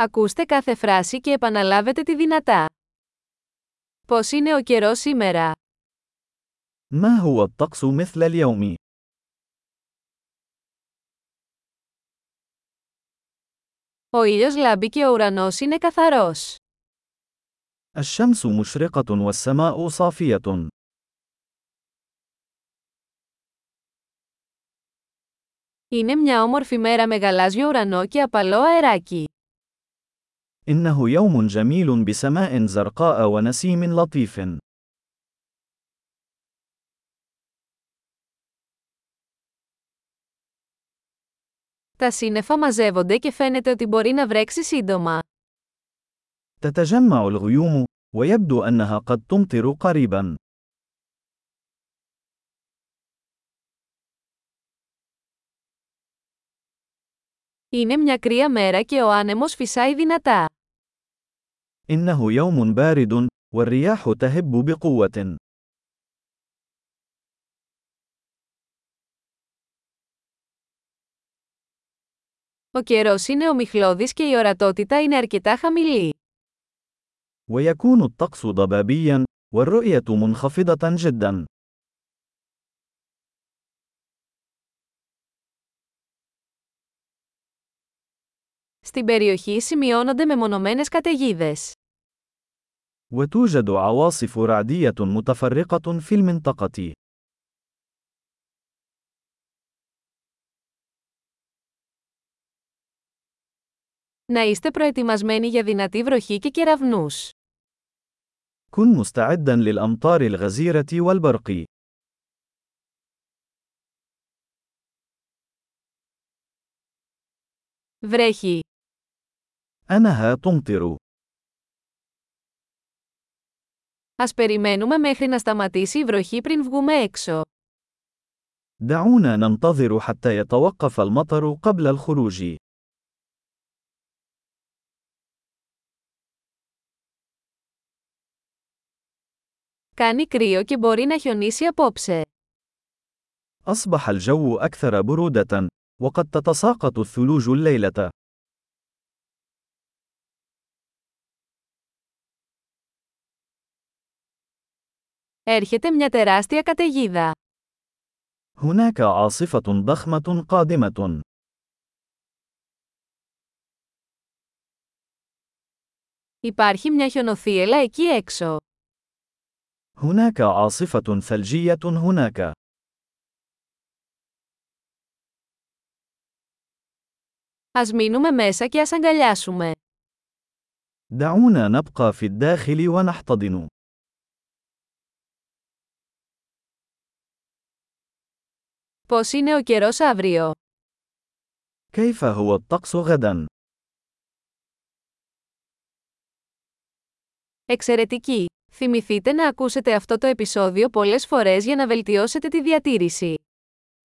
Ακούστε κάθε φράση και επαναλάβετε τη δυνατά. Πώς είναι ο καιρός σήμερα? ما هو الطقس مثل اليوم؟ Ο ήλιος λάμπει και ο ουρανός είναι καθαρός. الشمس مشرقة والسماء صافية. Είναι μια όμορφη μέρα με γαλάζιο ουρανό και απαλό αεράκι. إنه يوم جميل بسماء زرقاء ونسيم لطيف. Τα σύννεφα μαζεύονται και φαίνεται ότι μπορεί να βρέξει σύντομα. تتجمع الغيوم، ويبدو أنها قد تمطر قريبا. Είναι μια κρύα μέρα και ο άνεμος φυσάει δυνατά. إنه يوم بارد، والرياح تهب بقوة. Ο καιρός είναι ομιχλώδης και η ορατότητα είναι αρκετά χαμηλή. ويكون الطقس ضبابيا، والرؤية منخفضة جدا. Στην περιοχή σημειώνονται μεμονωμένες καταιγίδες. وتوجد عواصف رعدية متفرقة في المنطقة. Να είστε προετοιμασμένοι για δυνατή βροχή και κεραυνούς. كن مستعدا للأمطار الغزيرة والبرق. Βρέχει. أنها تمطر. Ας περιμένουμε μέχρι να σταματήσει η βροχή πριν βγούμε έξω. دعونا ننتظر حتى يتوقف المطر قبل الخروج. Κάνει κρύο και μπορεί να χιονίσει απόψε. أصبح الجو أكثر برودة، وقد تتساقط الثلوج الليلة. Έρχεται μια τεράστια καταιγίδα. هناك عاصفة ضخمة قادمة. Υπάρχει μια χιονοθύελα εκεί έξω. هناك عاصفة ثلجية هناك. Ας μείνουμε μέσα και ας αγκαλιάσουμε. دعونا نبقى في الداخل ونحتضن. Πώς είναι ο καιρός αύριο? كيف هو الطقس غدا؟ Εξαιρετική! Θυμηθείτε να ακούσετε αυτό το επεισόδιο πολλές φορές για να βελτιώσετε τη διατήρηση.